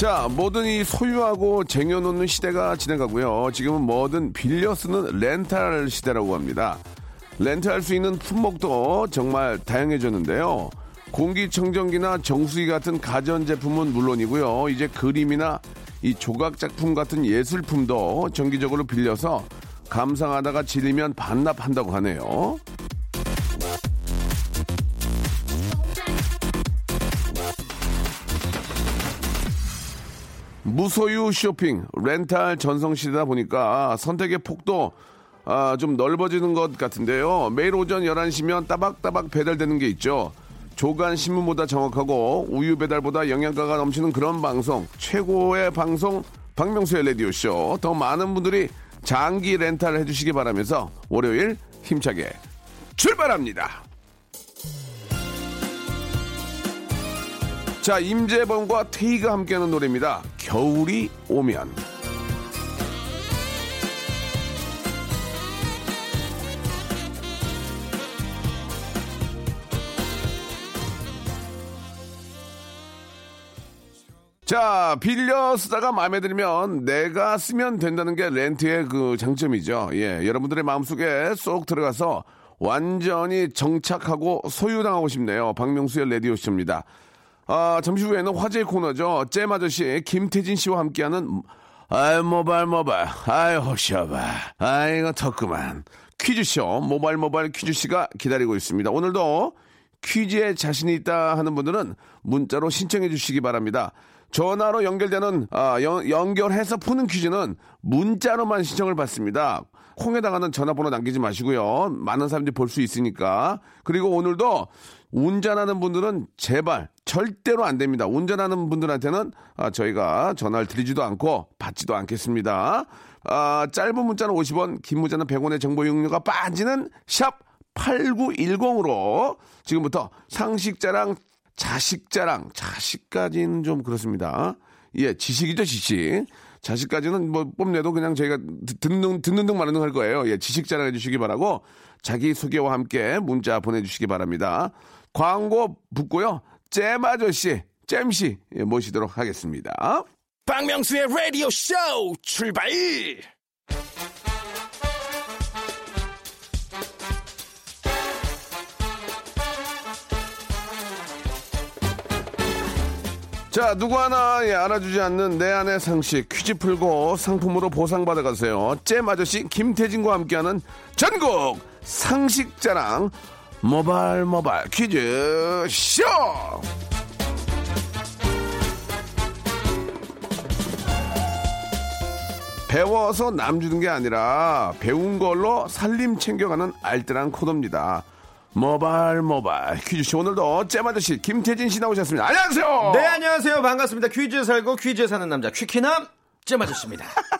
자 뭐든 이 소유하고 쟁여놓는 시대가 지나가고요 지금은 뭐든 빌려 쓰는 렌탈 시대라고 합니다 렌트할 수 있는 품목도 정말 다양해졌는데요. 공기청정기나 정수기 같은 가전제품은 물론이고요. 이제 그림이나 이 조각 작품 같은 예술품도 정기적으로 빌려서 감상하다가 질리면 반납한다고 하네요. 무소유 쇼핑, 렌탈 전성 시대다 보니까 선택의 폭도 아, 좀 넓어지는 것 같은데요. 매일 오전 11시면 따박따박 배달되는 게 있죠. 조간 신문보다 정확하고 우유 배달보다 영양가가 넘치는 그런 방송. 최고의 방송 박명수의 라디오 쇼. 더 많은 분들이 장기 렌탈 해주시기 바라면서 월요일 힘차게 출발합니다. 자, 임재범과 테이가 함께하는 노래입니다. 겨울이 오면. 자, 빌려 쓰다가 마음에 들면 내가 쓰면 된다는 게 렌트의 그 장점이죠. 예, 여러분들의 마음속에 쏙 들어가서 완전히 정착하고 소유당하고 싶네요. 박명수의 레디오쇼입니다. 아, 잠시 후에는 화제의 코너죠. 잼 아저씨 김태진 씨와 함께하는 아이 모발 모발 아이 호셔봐 아이고 덥구만 퀴즈쇼 모발 모발 퀴즈씨가 기다리고 있습니다. 오늘도 퀴즈에 자신이 있다 하는 분들은 문자로 신청해 주시기 바랍니다. 전화로 연결되는 아, 연, 연결해서 푸는 퀴즈는 문자로만 신청을 받습니다. 콩에다가는 전화번호 남기지 마시고요. 많은 사람들이 볼 수 있으니까. 그리고 오늘도 운전하는 분들은 제발 절대로 안 됩니다. 운전하는 분들한테는 아, 저희가 전화를 드리지도 않고 받지도 않겠습니다. 아, 짧은 문자는 50원, 긴 문자는 100원의 정보 이용료가 빠지는 샵 8910으로 지금부터 상식자랑 자식자랑 자식까지는 좀 그렇습니다. 예, 지식이죠, 지식. 자식까지는 뭐 뽐내도 그냥 저희가 듣는 듣는 등 말하는 할 거예요. 예, 지식 자랑해 주시기 바라고 자기 소개와 함께 문자 보내 주시기 바랍니다. 광고 붙고요. 잼 아저씨, 잼씨 예, 모시도록 하겠습니다. 박명수의 라디오 쇼 출발! 자, 누구 하나 예, 알아주지 않는 내 안의 상식 퀴즈 풀고 상품으로 보상받아 가세요. 잼 아저씨 김태진과 함께하는 전국 상식 자랑 모발 모발 퀴즈 쇼! 배워서 남 주는 게 아니라 배운 걸로 살림 챙겨가는 알뜰한 코너입니다. 모발 모발 퀴즈쇼 오늘도 잼 아저씨 김태진 씨 나오셨습니다. 안녕하세요. 네, 안녕하세요. 반갑습니다. 퀴즈 살고 퀴즈 사는 남자 퀴키남 잼아저씨입니다.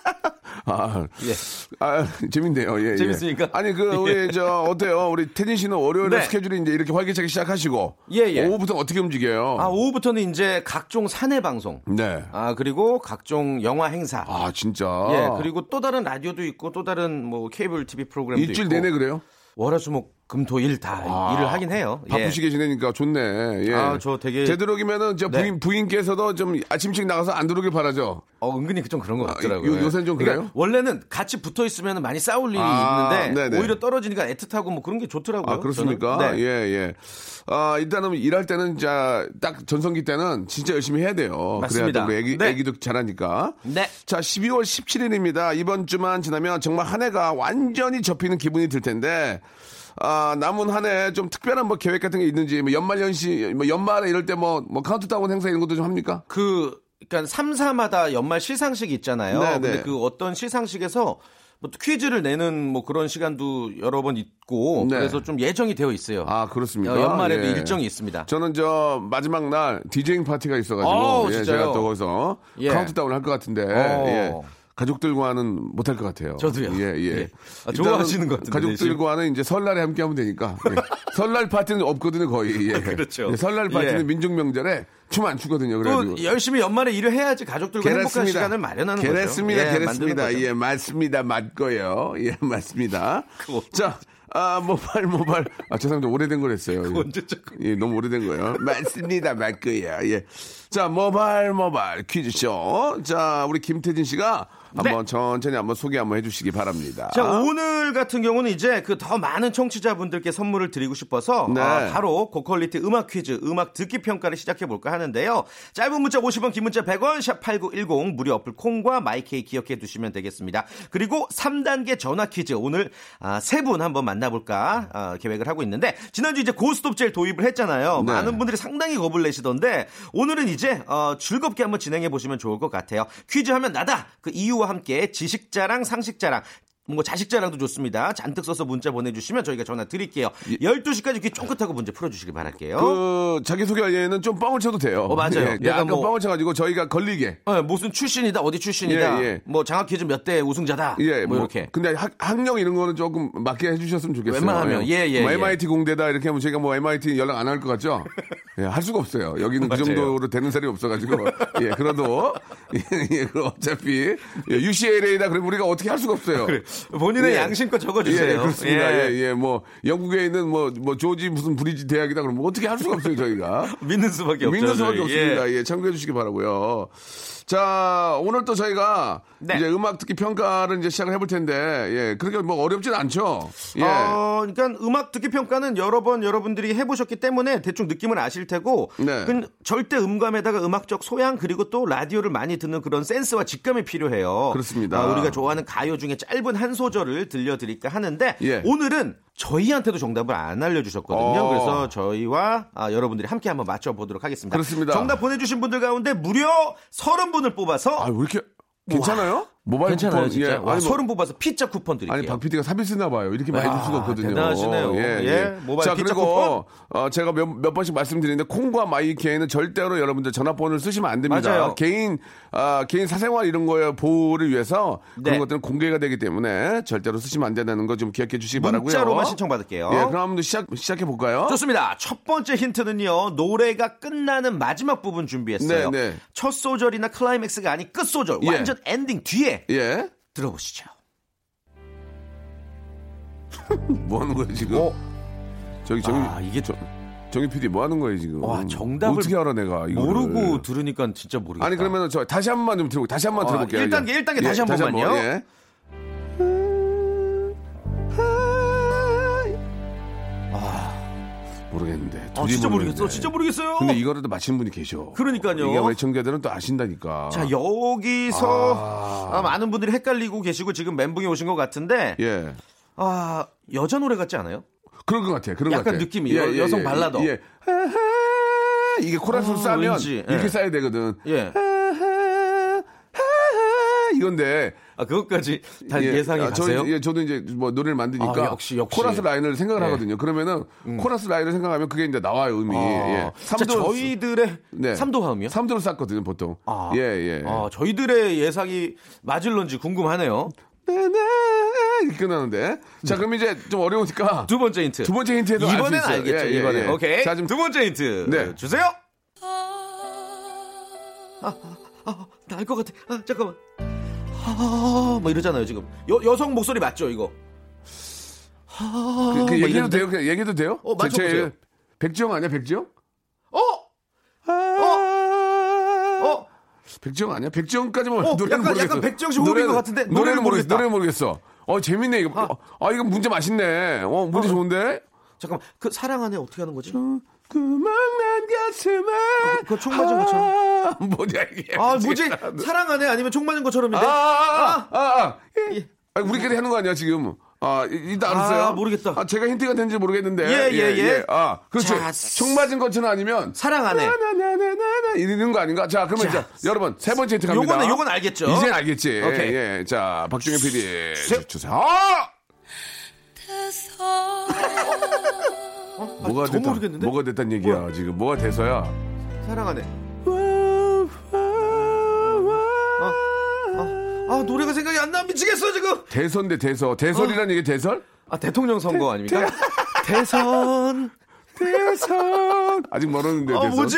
아, 예. 아, 재밌네요. 예, 예. 재밌습니까? 아니 그 우리 저 어때요? 우리 태진 씨는 월요일에 네. 스케줄이 이제 이렇게 활기차게 시작하시고 예, 예. 오후부터 어떻게 움직여요? 아, 오후부터는 이제 각종 사내 방송. 네. 아, 그리고 각종 영화 행사. 아 진짜. 예, 그리고 또 다른 라디오도 있고 또 다른 뭐 케이블 TV 프로그램도 일주일 있고. 내내 그래요? 월화수목 금토일 다 아, 일을 하긴 해요. 예. 바쁘시게 지내니까 좋네. 예. 아, 저 되게- 되도록이면은 저 네. 부인 부인께서도 좀 아침씩 나가서 안 들어오길 바라죠. 어, 은근히 좀 그런 것 같더라고요. 요- 요새는 좀 그래요? 그러니까 원래는 같이 붙어 있으면 많이 싸울 일이 아, 있는데 네네. 오히려 떨어지니까 애틋하고 뭐 그런 게 좋더라고요. 아 그렇습니까? 네. 예 예. 아 일단은 일할 때는 자딱 전성기 때는 진짜 열심히 해야 돼요. 맞습니다. 그래야 또 우리 애기 네. 애기도 자라니까. 네. 자 12월 17일입니다. 이번 주만 지나면 정말 한 해가 완전히 접히는 기분이 들 텐데. 아, 남은 한 해 좀 특별한 뭐 계획 같은 게 있는지, 뭐 연말 연시, 뭐 연말에 이럴 때 뭐, 뭐 카운트다운 행사 이런 것도 좀 합니까? 그 그러니까 3사마다 연말 시상식이 있잖아요. 네, 근데 네. 그 어떤 시상식에서 뭐또 퀴즈를 내는 뭐 그런 시간도 여러 번 있고 네. 그래서 좀 예정이 되어 있어요. 아, 그렇습니까? 어, 연말에도 예. 일정이 있습니다. 저는 저 마지막 날 디제잉 파티가 있어가지고 어, 예? 제가 또 거기서 예. 카운트다운 을 할 것 같은데. 가족들과는 못할 것 같아요. 저도요. 예, 예. 예. 아, 좋아하시는 것 같은데, 가족들과는 이제 설날에 함께 하면 되니까. 예. 설날 파티는 없거든요, 거의. 예. 그렇죠. 예, 설날 파티는 예. 민족 명절에 춤 안 추거든요. 그래가지고. 또 열심히 연말에 일을 해야지 가족들과 행복한 시간을 마련하는 거죠. 게랬습니다. 예, 게랬습니다. 만드는 거죠. 예, 맞습니다. 맞고요. 예, 맞습니다. 자, 아, 모발, 모발. 아, 죄송합니다. 오래된 걸 했어요. 예. 언제적 예, 너무 오래된 거예요. 맞습니다. 맞고요. 예. 자, 모발, 모발 퀴즈쇼. 자, 우리 김태진 씨가 한번 천천히 한번 소개 한번 해주시기 바랍니다. 네. 자, 오늘 같은 경우는 이제 그 더 많은 청취자분들께 선물을 드리고 싶어서 네. 아, 바로 고퀄리티 음악 퀴즈, 음악 듣기 평가를 시작해 볼까 하는데요. 짧은 문자 50원, 긴 문자 100원, 샵 8910 무료 어플 콩과 마이케이 기억해 두시면 되겠습니다. 그리고 3단계 전화 퀴즈 오늘 아, 세분 한번 만나볼까 아, 계획을 하고 있는데 지난주 이제 고스톱젤 도입을 했잖아요. 네. 많은 분들이 상당히 겁을 내시던데 오늘은 이제 어, 즐겁게 한번 진행해 보시면 좋을 것 같아요. 퀴즈 하면 나다 그 이유와 함께 지식자랑 상식자랑 뭐 자식자랑도 좋습니다. 잔뜩 써서 문자 보내주시면 저희가 전화 드릴게요. 12시까지 귀 쫑긋하고 문제 풀어주시길 바랄게요. 그, 자기소개하기에는 좀 뻥을 쳐도 돼요. 어, 맞아요. 예, 내가 뭐- 뻥을 쳐가지고 저희가 걸리게. 어, 무슨 출신이다, 어디 출신이다, 예, 예. 뭐 장학 퀴즈 몇 대 우승자다, 예, 뭐, 이렇게. 근데 학, 학력 이런 거는 조금 맞게 해주셨으면 좋겠어요. 웬만하면, 예, 예, 뭐 예. MIT 공대다 이렇게 하면 저희가 뭐 MIT 연락 안 할 것 같죠? 예, 할 수가 없어요. 여기는 그 맞아요. 정도로 되는 사람이 없어가지고. 예, 그래도, 예, 예, 그 어차피, 예, UCLA다 그러면 우리가 어떻게 할 수가 없어요. 본인의 예. 양심껏 적어주세요. 예, 그렇습니다. 예. 예, 예, 뭐, 영국에 있는 뭐, 뭐, 조지 무슨 브리지 대학이다 그러면 어떻게 할 수가 없어요, 저희가. 믿는 수밖에 없죠. 믿는 수밖에 저희. 없습니다. 예. 예, 참고해 주시기 바라고요. 자, 오늘 또 저희가 네. 이제 음악 듣기 평가를 이제 시작을 해볼 텐데, 예, 그렇게 뭐 어렵진 않죠. 예. 어, 그러니까 음악 듣기 평가는 여러 번 여러분들이 해보셨기 때문에 대충 느낌은 아실 테고, 네. 그 절대 음감에다가 음악적 소양 그리고 또 라디오를 많이 듣는 그런 센스와 직감이 필요해요. 그렇습니다. 아, 우리가 좋아하는 가요 중에 짧은 한 소절을 들려드릴까 하는데 예. 오늘은 저희한테도 정답을 안 알려주셨거든요. 어. 그래서 저희와 아, 여러분들이 함께 한번 맞춰보도록 하겠습니다. 그렇습니다. 정답 보내주신 분들 가운데 무려 30분을 뽑아서 아, 왜 이렇게, 괜찮아요? 모바일 괜찮아요, 쿠폰, 진짜. 예. 와, 아니, 뭐- 30 뽑아서 피자 쿠폰 드릴게요. 아니, 박 PD가 사비 쓰나 봐요. 이렇게 많이 줄 수가 와, 없거든요. 대단하시네요. 예, 모바일 자, 피자 그리고, 어, 제가 몇, 몇 번씩 말씀드리는데, 콩과 마이케이는 절대로 여러분들 전화번호를 쓰시면 안 됩니다. 맞아요. 개인, 아, 개인 사생활 이런 거에 보호를 위해서 그런 네. 것들은 공개가 되기 때문에 절대로 쓰시면 안 된다는 거 좀 기억해 주시기 바라고요 문자로만 신청받을게요. 예, 그럼 한번 시작, 시작해 볼까요? 좋습니다. 첫 번째 힌트는요. 노래가 끝나는 마지막 부분 준비했어요. 네, 네. 첫 소절이나 클라이맥스가 아닌 끝 소절, 예. 완전 엔딩 뒤에 예. 들어보시죠. 뭐 하는 거예요, 지금? 어? 저기, 아, 이게 저, 정희 PD 뭐 하는 거예요, 지금? 와, 정답을 어떻게 알아, 내가? 이거를. 모르고 들으니까 진짜 모르겠다. 아니, 그러면 저 다시 한 번만 좀 들어볼게요. 다시 한번 어, 들어볼게요. 1단계, 예. 1단계 다시 한 번만요. 예. 모르겠는데. 아, 진짜 모르겠어. 진짜 모르겠어요. 근데 이거라도 맞힌 분이 계셔. 그러니까요. 이게 애청자들은 또 아신다니까. 자, 여기서 아, 많은 분들이 헷갈리고 계시고 지금 멘붕이 오신 것 같은데 예. 아, 여자 노래 같지 않아요? 그런 것 같아. 그런 것 약간 같아. 느낌이 여- 여성 발라더. 예. 이게 코러스를 아, 싸면 왠지, 예. 이렇게 싸야 되거든. 예. 이건데 아, 그것까지 다 예, 예, 상이 아, 저, 가세요? 예, 저도 이제 뭐 노래를 만드니까 아, 역시, 역시. 코러스 라인을 생각을 예. 하거든요. 그러면은 코러스 라인을 생각하면 그게 이제 나와요 음이. 아, 예. 자, 삼도 저희들의 네. 삼도 화음이요? 3도로 쌌거든요 보통. 아. 예 예. 아, 저희들의 예상이 맞을런지 궁금하네요. 나나 이렇게 끝나는데. 자 그럼 이제 좀 어려우니까 두 번째 힌트. 두 번째 힌트에도 이번엔. 알겠죠. 예, 예, 이번엔. 예. 오케이. 자, 좀- 두 번째 힌트. 네. 주세요. 아, 아, 나알것 같아. 아, 잠깐만. 아, 뭐 이러잖아요, 지금. 여, 여성 목소리 맞죠, 이거? 아, 그, 그뭐 얘기해도 이런데? 돼요? 그냥 얘기해도 돼요? 어, 제- 제- 맞춰보세요. 백지영 아니야 백지영? 어? 어? 어? 백지영 아니야? 백지영까지만 어, 노래는 약간- 모르겠어. 약간 백지영 씨 호흡인 것 같은데 노래는 노래는 모르겠어. 모르겠다. 노래는 모르겠어. 어 재밌네 이거. 아, 아 이거 문제 맛있네. 어 문제 좋은데? 잠깐만. 그 사랑 안에 어떻게 하는 거지? 그만 난 가슴에 그거 총 맞은 것처럼. 아, 뭐냐 이게 아, 뭐지? 사랑 안에 아니면 총 맞은 것처럼인데? 아아아 아 아, 아, 아. 예. 아, 우리끼리 하는 거 아니야 지금 아 이- 일단 알았어요 아, 모르겠다. 아, 제가 힌트가 된지 모르겠는데 예, 예, 예. 아 그렇지 자, 총 맞은 것처럼 아니면 사랑 안에. 나나나나나나 이러는 거 아닌가? 자, 그러면 자, 이제 여러분 세 번째 힌트 갑니다. 요거는- 요건 알겠죠? 이젠 알겠지. 오케이. 예, 자, 박중현 PD 세- 주세요. 아! 뭐가 더 됐다? 모르겠는데? 뭐가 됐단 얘기야 지금? 뭐가 돼서야? 사랑하네. 아, 아, 노래가 생각이 안 나. 미치겠어, 지금. 대선대 대서 대설이라는 얘기 대설? 아, 대통령 선거 아닙니까? 대선. 대선 아직 멀었는데 아, 대선. 뭐지?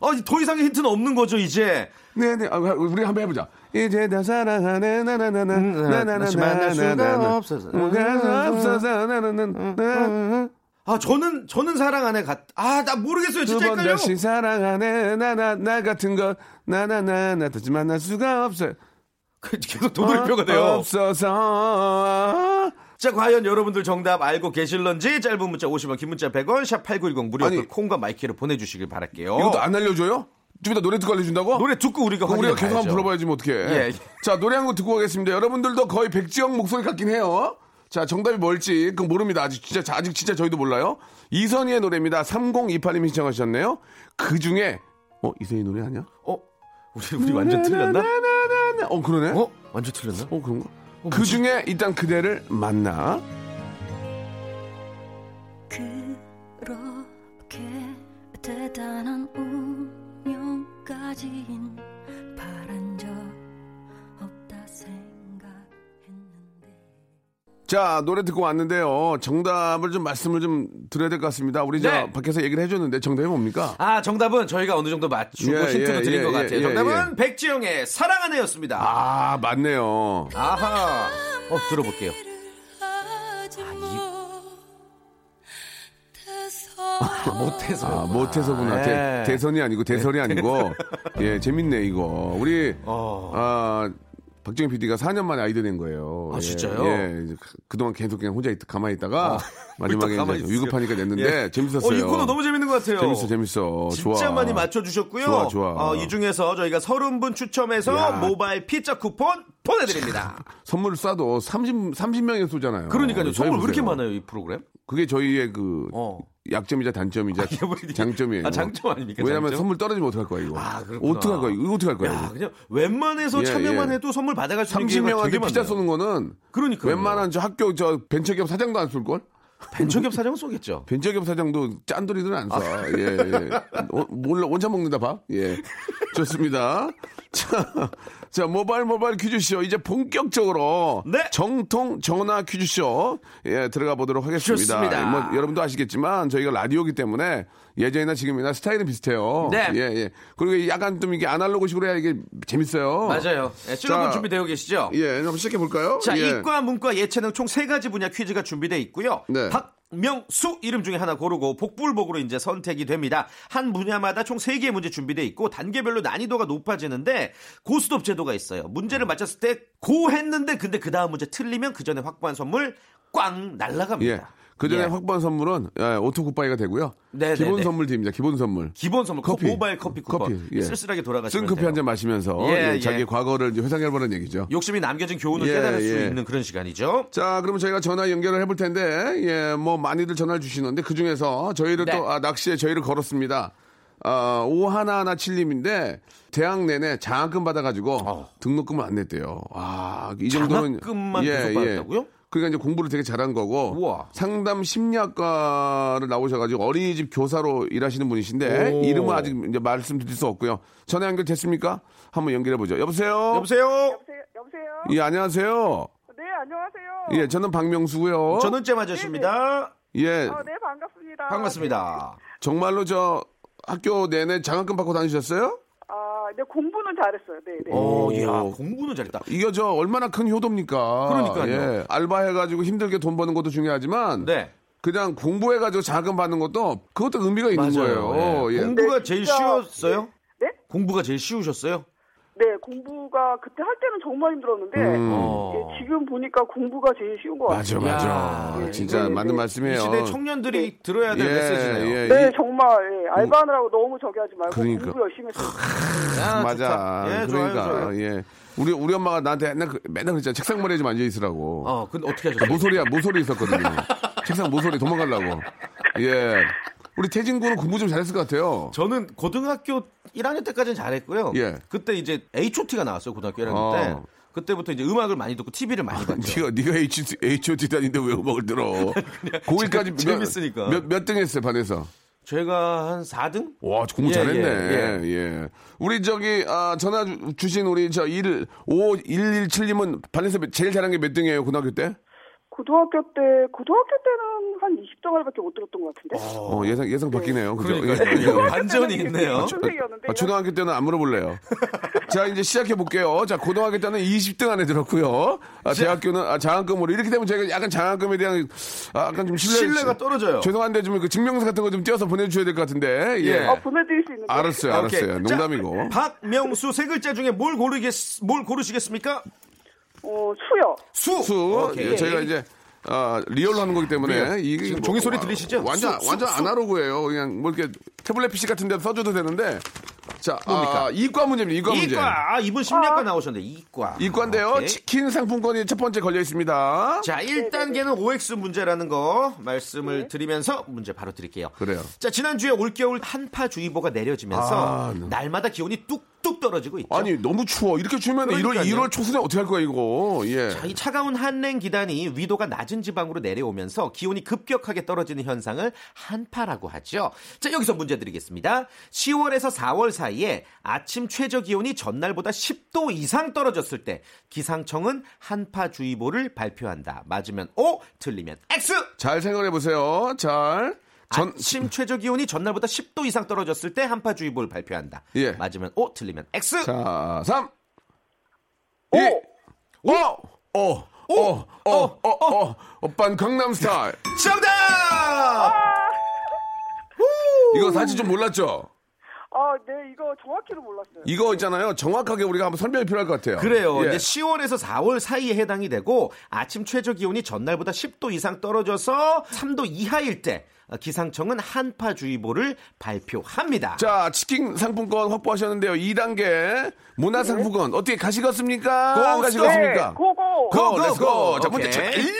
어, 더 이상의 힌트는 없는 거죠, 이제. 네네. 아, 우리 한번 해보자. 이제 다 사랑하네 나나나나 나나나나 다시 만날 수가 없어서. 수가 없어서 나나나나 아, 저는, 저는 사랑 안에 갔, 아, 나 모르겠어요. 진짜 헷갈려. 다시 사랑하네 나나 나 같은 것 나나나나 다시 만날 수가 없어 계속 도돌이표가 돼요. 없어서 자, 과연 여러분들 정답 알고 계실런지 짧은 문자 50원, 긴 문자 100원, 샵 8910 무료 아니, 그 콩과 마이케이로 보내주시길 바랄게요. 이것도 안 알려줘요? 좀 이따 노래 듣고 알려준다고? 노래 듣고 우리가 우리가 계속 한번. 불러봐야지 뭐 어떡해. 예. 자, 노래 한 곡 듣고 가겠습니다. 여러분들도 거의 백지영 목소리 같긴 해요. 자, 정답이 뭘지 그건 모릅니다. 아직 진짜 아직 진짜 저희도 몰라요. 이선희의 노래입니다. 3028님이 신청하셨네요. 그 중에 어 이선희 노래 아니야? 어? 우리, 우리 완전 틀렸나? 나나나나. 어 그러네. 어, 어? 완전 틀렸나? 그런가? 그 중에 일단 그대를 만나. 그렇게 대단한 운명까진 바 자, 노래 듣고 왔는데요. 정답을 좀 말씀을 좀 드려야 될 것 같습니다. 우리 저 네. 밖에서 얘기를 해줬는데 정답이 뭡니까? 아, 정답은 저희가 어느 정도 맞추고 예, 힌트도 예, 드린 예, 것 예, 같아요. 예, 정답은 예. 백지영의 사랑 안에였습니다. 아, 맞네요. 아하. 어, 들어볼게요. 못해서. 아, 못해서구나. 네. 대, 선이 아니고 대설이 아니고. 예, 재밌네, 이거. 우리, 어. 아, 박정희 PD가 4년 만에 아이디어 낸 거예요. 아, 예, 진짜요? 예. 그- 그동안 계속 그냥 혼자 있, 가만히 있다가 마지막에 또 가만히 이제. 위급하니까 냈는데 예. 재밌었어요. 어, 이 코너 너무 재밌는 것 같아요. 재밌어, 재밌어. 진짜 좋아. 많이 맞춰주셨고요. 좋아, 좋아. 어, 이 중에서 저희가 30분 추첨해서 야. 모바일 피자 쿠폰 보내드립니다. 선물 쏴도 30, 30명이 쏘잖아요. 그러니까요. 선물 왜 이렇게. 많아요, 이 프로그램? 그게 저희의 그 어. 약점이자 단점이자 이게 장점이에요. 아, 장점 아닙니까? 왜냐면 장점? 선물 떨어지면 어떡할 거야, 이거. 아. 어떡할 거야, 이거 어떡할 거야. 야, 이거. 그냥 웬만해서 예, 참여만 예. 해도 선물 받아갈 수 있는 기회가 되게 30명한테 피자. 쏘는 거는 그러니까요. 웬만한 저 학교 저 벤처기업 사장도 안 쏠 걸? 벤처기업 사장 쏘겠죠. 벤처기업 사장도 짠돌이들은 안 쏴. 예, 예. 어, 몰라, 원차 먹는다 봐. 예. 좋습니다. 자, 자, 모바일 모바일 퀴즈쇼. 이제 본격적으로. 네. 정통 전화 퀴즈쇼. 예, 들어가 보도록 하겠습니다. 좋습니다. 뭐, 여러분도 아시겠지만 저희가 라디오기 때문에 예전이나 지금이나 스타일은 비슷해요. 네. 예, 예. 그리고 약간 좀 이게 아날로그식으로 해야 이게 재밌어요. 맞아요. 예, 자, 준비되어 계시죠? 예, 한번 시작해 볼까요? 자, 예. 이과, 문과, 예체능 총 세 가지 분야 퀴즈가 준비되어 있고요. 네. 박 명수 이름 중에 하나 고르고 복불복으로 이제 선택이 됩니다. 한 분야마다 총 세개의 문제 준비되어 있고 단계별로 난이도가 높아지는데 고스톱 제도가 있어요. 문제를 맞췄을 때 고 했는데 근데 그 다음 문제 틀리면 그 전에 확보한 선물 꽝 날라갑니다. 예. 그 전에 예. 확보한 선물은 예, auto goodbye가 되고요. 네, 네, 기본 네. 선물 드립니다. 기본 선물. 기본 선물 커피. 모바일 커피 쿠폰 커피, 예. 쓸쓸하게 돌아가시면 쓴 커피. 한 잔 마시면서 예, 예, 예. 자기 과거를 회상해보는 얘기죠. 욕심이 남겨진 교훈을 예, 깨달을 수 예. 있는 그런 시간이죠. 자, 그러면 저희가 전화 연결을 해볼 텐데, 예, 뭐 많이들 전화를 주시는데 그 중에서 저희를 네. 또 아, 낚시에 저희를 걸었습니다. 아, 5117님인데 대학 내내 장학금 받아가지고 어. 등록금을 안 냈대요. 아, 이 정도면 장학금만 계속 받았다고요? 그러니까 이제 공부를 되게 잘한 거고 우와. 상담 심리학과를 나오셔가지고 어린이집 교사로 일하시는 분이신데 오. 이름은 아직 이제 말씀드릴 수 없고요. 전화 연결 됐습니까? 한번 연결해 보죠. 여보세요. 여보세요? 여보세요? 여보세요? 예, 안녕하세요. 네, 안녕하세요. 예, 저는 박명수고요. 저는 잼 아저씨입니다. 예, 어, 네, 반갑습니다. 반갑습니다. 정말로 저 학교 내내 장학금 받고 다니셨어요? 아, 네, 공부는 잘했어요. 네, 네. 오, 오. 이야, 공부는 잘했다. 이게 저 얼마나 큰 효도입니까? 그러니까요. 예, 알바해가지고 힘들게 돈 버는 것도 중요하지만 네. 그냥 공부해가지고 장학금 받는 것도 그것도 의미가 있는 맞아요. 거예요. 예. 예. 공부가 네, 제일 쉬웠어요? 네? 공부가 제일 쉬우셨어요? 네, 공부가 그때 할 때는 정말 힘들었는데 음. 어. 예, 지금 보니까 공부가 제일 쉬운 것 맞아, 같아요. 맞아. 야. 진짜 네, 맞는 네. 말씀이에요. 이 시대 청년들이 들어야 될 예, 메시지네요. 예. 네, 이- 정말 예, 알바하느라고 너무 저기 하지 말고 그러니까. 공부 열심히 했어요. 야, 맞아. 예, 좋아요, 그러니까 좋아요. 예. 우리 우리 엄마가 나한테 맨날, 그- 맨날 그랬잖아. 책상 머리에 좀 앉아 있으라고. 어, 근데 어떻게 하셨어요? 모서리야, 모서리 있었거든요. 책상 모서리 도망가려고. 예. 우리 태진 군은 공부 좀 잘했을 것 같아요. 저는 고등학교 1학년 때까지는 잘했고요. 예. 그때 이제 H.O.T가 나왔어요 고등학교 1학년 어. 때. 그때부터 이제 음악을 많이 듣고 TV를 많이 봤죠. 네가 네가 H H.O.T 다니는데 왜 음악을 들어? 거기까지 몇, 재밌으니까. 몇, 몇 등 했어요 반에서? 제가 한 4등? 와, 공부 예, 잘했네. 예, 예, 우리 저기 아, 전화 주- 주신 우리 저 1, 5, 117님은 반에서 제일 잘한 게 몇 등이에요, 고등학교 때? 고등학교 때 고등학교 때는 한 20등알밖에 못 들었던 것 같은데. 어, 예상 예상 바뀌네요. 그죠? 그러니까요. 예. 반전이 있네요. 선생이었는데 아, 초등학교 때는 안 물어볼래요. 자, 이제 시작해 볼게요. 자, 고등학교 때는 20등 안에 들었고요. 아, 대학교는 아, 장학금으로 이렇게 되면 저희가 약간 장학금에 대한 아, 약간 좀 신뢰, 신뢰가 떨어져요. 죄송한데 좀 그 증명서 같은 거 좀 띄어서 보내주셔야 될 것 같은데. 예. 예. 어, 보내드릴 수 있는데. 알았어요, 오케이. 알았어요. 자, 농담이고. 박명수 세 글자 중에 뭘 고르겠 뭘 고르시겠습니까? 어, 수요. 수. 수. 오케이. 예, 저희가 이제 아, 리얼로 하는 거기 때문에. 이게 지금 뭐 종이 소리 와- 들리시죠? 완전 수, 수, 완전 수. 아날로그예요. 그냥 뭐 이렇게 태블릿 PC 같은 데 써줘도 되는데. 자, 뭡니까? 아, 이과 문제입니다. 이과 문제. 이과. 아, 이분 심리학과 나오셨는데 이과. 이과인데요. 오케이. 치킨 상품권이 첫 번째 걸려 있습니다. 자, 1단계는 OX 문제라는 거 말씀을 드리면서 문제 바로 드릴게요. 그래요. 자, 지난주에 올겨울 한파주의보가 내려지면서 아, 네. 날마다 기온이 뚝뚝 떨어지고 있죠. 아니 너무 추워. 이렇게 추우면 1월 그러니까요. 1월 초순에 어떻게 할 거야 이거? 예. 자, 이 차가운 한랭 기단이 위도가 낮은 지방으로 내려오면서 기온이 급격하게 떨어지는 현상을 한파라고 하죠. 자, 여기서 문제 드리겠습니다. 10월에서 4월 사이 에 아침 최저 기온이 전날보다 10도 이상 떨어졌을 때 기상청은 한파주의보를 발표한다. 맞으면 O, 틀리면 X. 잘 생각해 보세요. 잘. 전 아침 최저 기온이 전날보다 10도 이상 떨어졌을 때 한파주의보를 발표한다. 예. 맞으면 O, 틀리면 X. 자, 3 오! 2 5 5 5 5 5 5 오빤 강남 스타일. 정답! 이거 사실 좀 몰랐죠? 아, 네, 이거 정확히는 몰랐어요. 이거 있잖아요. 정확하게 우리가 한번 설명이 필요할 것 같아요. 그래요. 예. 이제 10월에서 4월 사이에 해당이 되고 아침 최저 기온이 전날보다 10도 이상 떨어져서 3도 이하일 때 기상청은 한파주의보를 발표합니다. 자, 치킨 상품권 확보하셨는데요. 2단계 문화 상품권 어떻게 가시겠습니까? 고, 안 네, 가시겠습니까? 고고! 고, 고, let's go. 고. 자, 문제 오케이. 칠.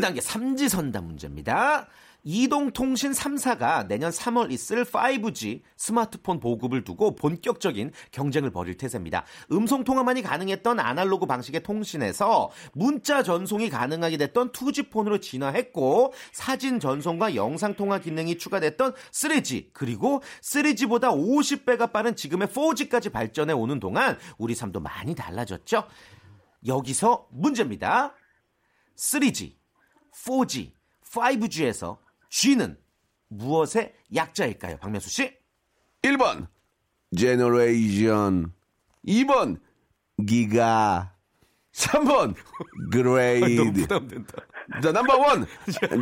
2단계 삼지선다 문제입니다. 이동통신 3사가 내년 3월 있을 5G 스마트폰 보급을 두고 본격적인 경쟁을 벌일 태세입니다. 음성 통화만이 가능했던 아날로그 방식의 통신에서 문자 전송이 가능하게 됐던 2G폰으로 진화했고 사진 전송과 영상 통화 기능이 추가됐던 3G 그리고 3G보다 50배가 빠른 지금의 4G까지 발전해 오는 동안 우리 삶도 많이 달라졌죠. 여기서 문제입니다. 3G, 4G, 5G에서 G는 무엇의 약자일까요? 박명수 씨? 1번 generation 2번 기가 3번 grade 부담된다. 자 number one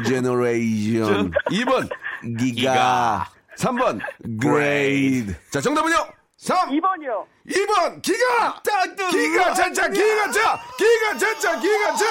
generation 2번 기가 기가. 3번 grade 자 정답은요 3 2번이요. 2번 기가. 기가 차차 기가 차 기가 차차 기가 차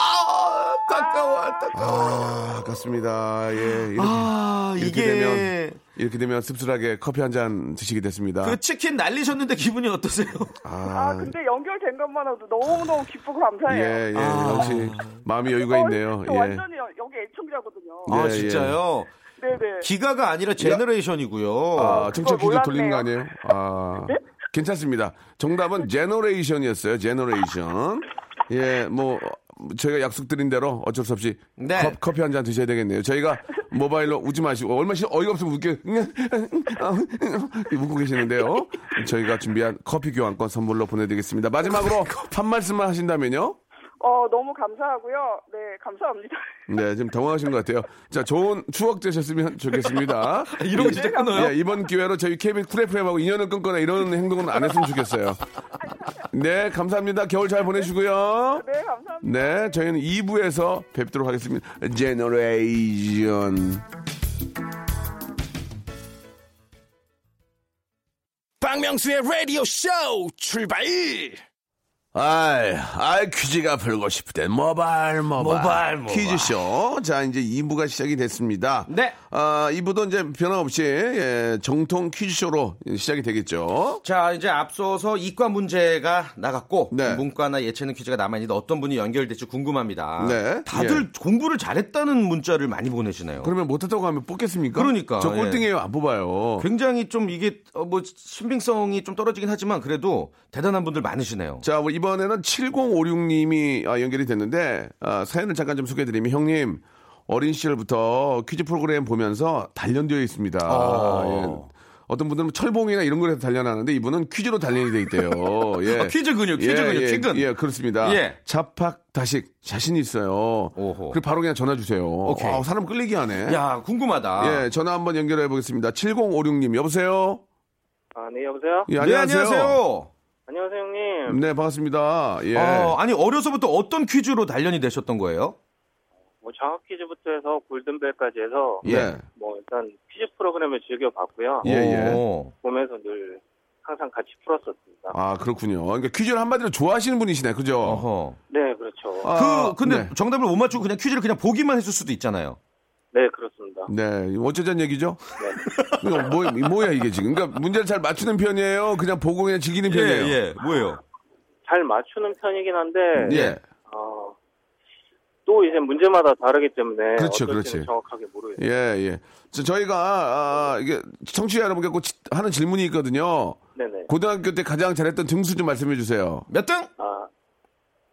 아, 안타까워, 안타까워. 아, 아깝습니다. 예. 이렇게, 아, 이렇게 이게 되면 이렇게 되면 씁쓸하게 커피 한 잔 드시게 됐습니다. 그 치킨 날리셨는데 기분이 어떠세요? 아, 근데 연결된 것만 해도 너무너무 기쁘고 감사해요. 예, 예. 아. 역시 마음이 여유가 있네요. 저 예. 완전히 여기 애청자거든요. 예, 아, 예. 진짜요? 네네. 기가가 아니라 generation이고요. 아, 퀴즈 그걸 돌린 거. 아니에요? 아. 괜찮습니다. 정답은 제너레이션이었어요. generation. 예, 뭐 저희가 약속드린 대로 어쩔 수 없이 네. 컵, 커피 한 잔 드셔야 되겠네요. 저희가 모바일로 웃지 마시고 얼마 씩 어이가 없으면 웃게 웃고 계시는데요. 저희가 준비한 커피 교환권 선물로 보내드리겠습니다. 마지막으로 한 말씀만 하신다면요. 어, 너무 감사하고요. 네, 감사합니다. 네, 지금 당황하신 것 같아요. 자, 좋은 추억 되셨으면 좋겠습니다. 이러고 진짜 끊어요? 예, 이번 기회로 저희 쿨 FM하고 인연을 끊거나 이런 행동은 안 했으면 좋겠어요. 네, 감사합니다. 겨울 잘 보내시고요. 네, 감사합니다. 네, 저희는 2부에서 뵙도록 하겠습니다. generation. 박명수의 라디오 쇼 출발! 아이, 아이, 퀴즈가 풀고 싶을 땐 모발, 모발. 모발, 모발. 퀴즈쇼. 자, 이제 2부가 시작이 됐습니다. 네. 아, 2부도 이제 변함없이, 예, 정통 퀴즈쇼로 시작이 되겠죠. 자, 이제 앞서서 이과 문제가 나갔고 네. 문과나 예체능 퀴즈가 남아있는데 어떤 분이 연결될지 궁금합니다. 네. 다들 공부를 잘했다는 문자를 많이 보내시네요. 그러면 못했다고 하면 뽑겠습니까? 그러니까, 저 예. 꼴등이에요. 안 뽑아요. 굉장히 좀 이게 어, 뭐 신빙성이 좀 떨어지긴 하지만 그래도 대단한 분들 많으시네요. 자, 뭐 이번 에는 7056님이 아, 연결이 됐는데 아, 사연을 잠깐 좀 소개해드리면 형님 어린 시절부터 퀴즈 프로그램 보면서 단련되어 있습니다. 어. 예. 어떤 분들은 철봉이나 이런 거에서 단련하는데 이분은 퀴즈로 단련이 돼 있대요. 예. 아, 퀴즈 근육, 퀴즈 예, 근육, 예, 퀴근. 예, 그렇습니다. 예. 자팍 다식 자신 있어요. 오호. 그리고 바로 그냥 전화 주세요. 오케이. 아, 사람 끌리게 하네. 야, 궁금하다. 예, 전화 한번 연결해 보겠습니다. 7056님 여보세요. 아, 네, 여보세요? 예, 네, 안녕하세요. 안녕하세요, 형님. 네, 반갑습니다. 예. 어, 아니 어려서부터 어떤 퀴즈로 단련이 되셨던 거예요? 뭐, 장학 퀴즈부터 해서 골든벨까지 해서, 예. 뭐, 일단 퀴즈 프로그램을 즐겨 봤고요. 예, 예. 오. 보면서 늘 항상 같이 풀었었습니다. 아, 그렇군요. 그러니까 퀴즈를 한마디로 좋아하시는 분이시네. 그죠? 어허. 네, 그렇죠. 아, 그 근데 네. 정답을 못 맞추고 그냥 퀴즈를 그냥 보기만 했을 수도 있잖아요. 네, 그렇습니다. 네, 어쩌자는 얘기죠? 네. 뭐, 뭐야, 이게 지금. 그러니까 문제를 잘 맞추는 편이에요? 그냥 보고 그냥 즐기는 편이에요? 예, 뭐예요? 잘 맞추는 편이긴 한데, 예. 어, 또 이제 문제마다 다르기 때문에 그렇죠, 그렇지. 정확하게 모르겠어요. 예, 예. 저, 저희가, 아, 이게, 청취자 여러분께 꼭 지- 하는 질문이 있거든요. 네네. 고등학교 때 가장 잘했던 등수 좀 말씀해 주세요. 몇 등? 아,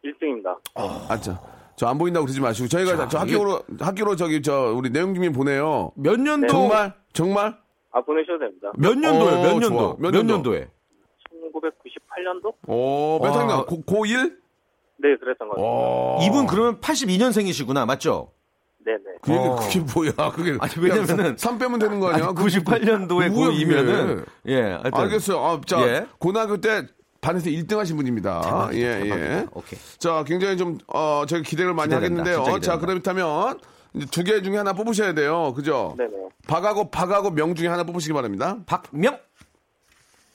1등입니다. 아, 저, 저 안 보인다고 그러지 마시고. 저희가 자, 저 학교로, 학교로 저기, 저, 우리 내용주민 보내요. 몇 년도? 정말? 정말? 아, 보내셔도 됩니다. 몇 년도예요? 어, 몇 좋아. 년도? 몇 몇, 년도? 년도에? 1998년도? 오, 몇 와. 학년? 고, 고1? 네, 그랬던 것 같습니다. 어. 이분 그러면 82년생이시구나, 맞죠? 네네. 그 얘기, 어. 그게 뭐야? 그게. 아니, 왜냐면은- 3 빼면 되는 거 아니야? 98년도에 뭐야, 그게? 고2면은 예, 하여튼 알겠어요. 아, 자, 예. 고등학교 때 반에서 1등 하신 분입니다. 대박이다, 예, 대박이다. 예. 오케이. 자, 굉장히 좀, 어, 저희 기대를 많이 기대된다, 하겠는데요. 자. 그렇다면 두 개 중에 하나 뽑으셔야 돼요. 그죠? 네네. 박하고 박하고 명 중에 하나 뽑으시기 바랍니다. 박명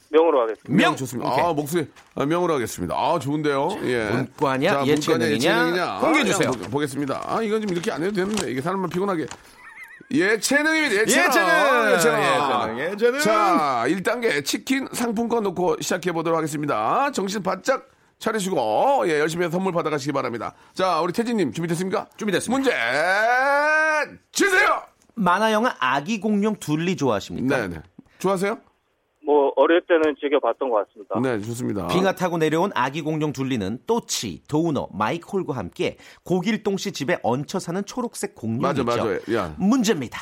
명으로 하겠습니다. 명 좋습니다. 오케이. 아, 목소리 아, 명으로 하겠습니다. 아, 좋은데요. 예. 문과냐, 자, 예체능이냐? 예체능이냐? 공개해 아, 주세요. 보- 보겠습니다. 아, 이건 좀 이렇게 안 해도 되는데 이게 사람만 피곤하게. 예체능입니다. 예체능. 예체능. 예체능. 예체능, 예체능. 자, 1단계 치킨 상품권 놓고 시작해 보도록 하겠습니다. 정신 바짝 차리시고 예, 열심히 해서 선물 받아가시기 바랍니다. 자, 우리 태진님 준비됐습니까? 준비됐습니다. 문제 주세요. 만화 영화 아기 공룡 둘리 좋아하십니까? 네, 네. 좋아하세요? 뭐 어릴 때는 즐겨봤던 것 같습니다. 네, 좋습니다. 빙하 타고 내려온 아기 공룡 둘리는 또치, 도우너, 마이콜과 함께 고길동 씨 집에 얹혀 사는 초록색 공룡이죠. 맞아, 맞아. 야. 문제입니다.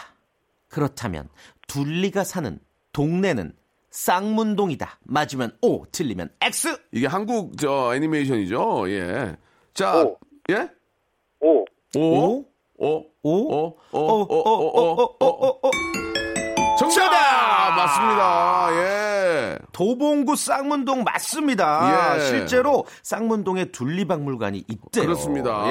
그렇다면 둘리가 사는 동네는 쌍문동이다. 맞으면 O, 틀리면 X. 이게 한국 저 애니메이션이죠. 예. 자, 오. 예? 오, 오, 오, 오, 오, 오, 오, 오, 오, 오, 오, 오. 오. 정답! 맞습니다. 예. 도봉구 쌍문동 맞습니다. 예. 실제로 쌍문동에 둘리박물관이 있대요. 그렇습니다.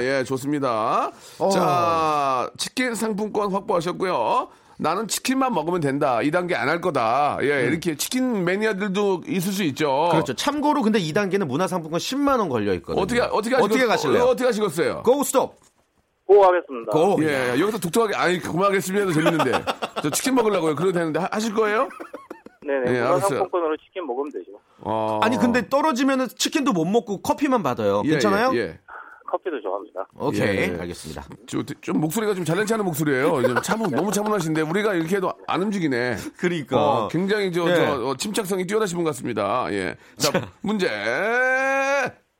예. 예, 좋습니다. 어. 자, 치킨 상품권 확보하셨고요. 나는 치킨만 먹으면 된다. 2단계 안 할 거다. 예, 이렇게 치킨 매니아들도 있을 수 있죠. 음. 그렇죠. 참고로 근데 2단계는 문화상품권 10만 원 걸려 있거든요. 어떻게, 어떻게 하시겠, 어떻게 가실래요? 어, 어떻게 하시겠어요? 고 스톱. 고 하겠습니다. 고. 예, 여기서 독특하게, 아니, 그만하겠습니다. 해도 재밌는데. 저 치킨 먹으려고요. 그래도 되는데. 하, 하실 거예요? 네네. 예, 문화상품권으로 치킨 먹으면 되죠. 어. 아니 근데 떨어지면은 치킨도 못 먹고 커피만 받아요. 예, 괜찮아요? 예, 예. 커피도 좋아합니다. 오케이. 예. 알겠습니다. 좀, 좀 목소리가 좀 잘난치 않은 목소리예요. 좀 차분, 너무 차분하신데 우리가 이렇게 해도 안 움직이네. 그러니까. 어, 굉장히 저, 예. 저 어, 침착성이 뛰어나신 분 같습니다. 예. 자, 문제